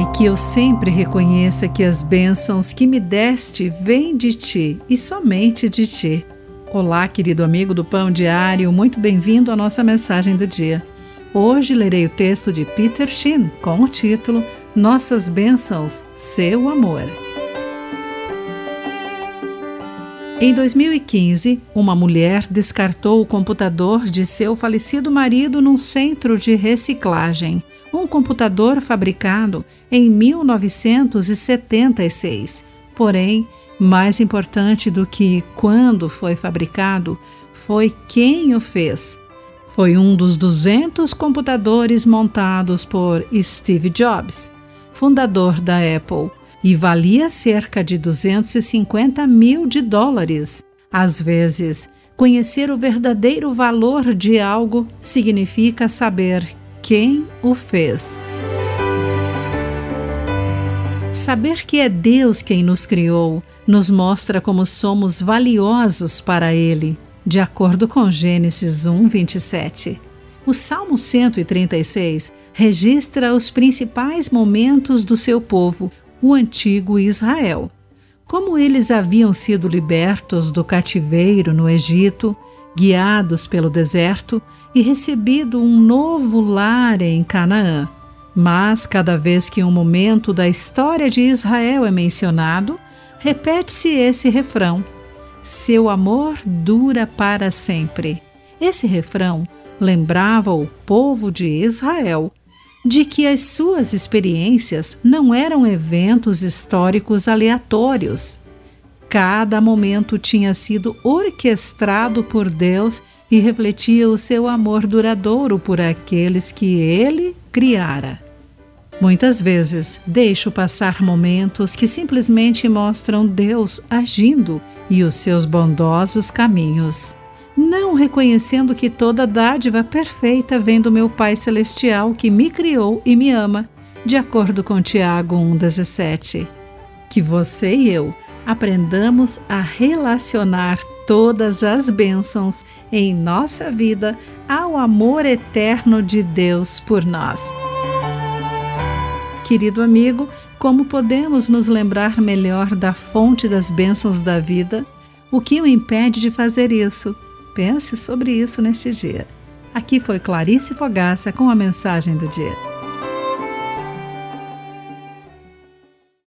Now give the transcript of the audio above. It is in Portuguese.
Pai, que eu sempre reconheça que as bênçãos que me deste vêm de ti e somente de ti. Olá, querido amigo do Pão Diário, muito bem-vindo à nossa mensagem do dia. Hoje lerei o texto de Peter Shin com o título Nossas Bênçãos, Seu Amor. Em 2015, uma mulher descartou o computador de seu falecido marido num centro de reciclagem um computador fabricado em 1976. Porém, mais importante do que quando foi fabricado foi quem o fez. Foi um dos 200 computadores montados por Steve Jobs, fundador da Apple, e valia cerca de 250 mil de dólares. Às vezes, conhecer o verdadeiro valor de algo significa saber quem o fez. Saber que é Deus quem nos criou nos mostra como somos valiosos para Ele, de acordo com Gênesis 1, 27. O Salmo 136 registra os principais momentos do seu povo, o antigo Israel. Como eles haviam sido libertos do cativeiro no Egito, guiados pelo deserto e recebido um novo lar em Canaã. Mas cada vez que um momento da história de Israel é mencionado, repete-se esse refrão: Seu amor dura para sempre. Esse refrão lembrava o povo de Israel de que as suas experiências não eram eventos históricos aleatórios. Cada momento tinha sido orquestrado por Deus e refletia o seu amor duradouro por aqueles que ele criara. Muitas vezes deixo passar momentos que simplesmente mostram Deus agindo e os seus bondosos caminhos, não reconhecendo que toda dádiva perfeita vem do meu Pai Celestial que me criou e me ama, de acordo com Tiago 1,17. Que você e eu aprendamos a relacionar todas as bênçãos em nossa vida ao amor eterno de Deus por nós. Querido amigo, como podemos nos lembrar melhor da fonte das bênçãos da vida? O que o impede de fazer isso? Pense sobre isso neste dia. Aqui foi Clarice Fogaça com a mensagem do dia.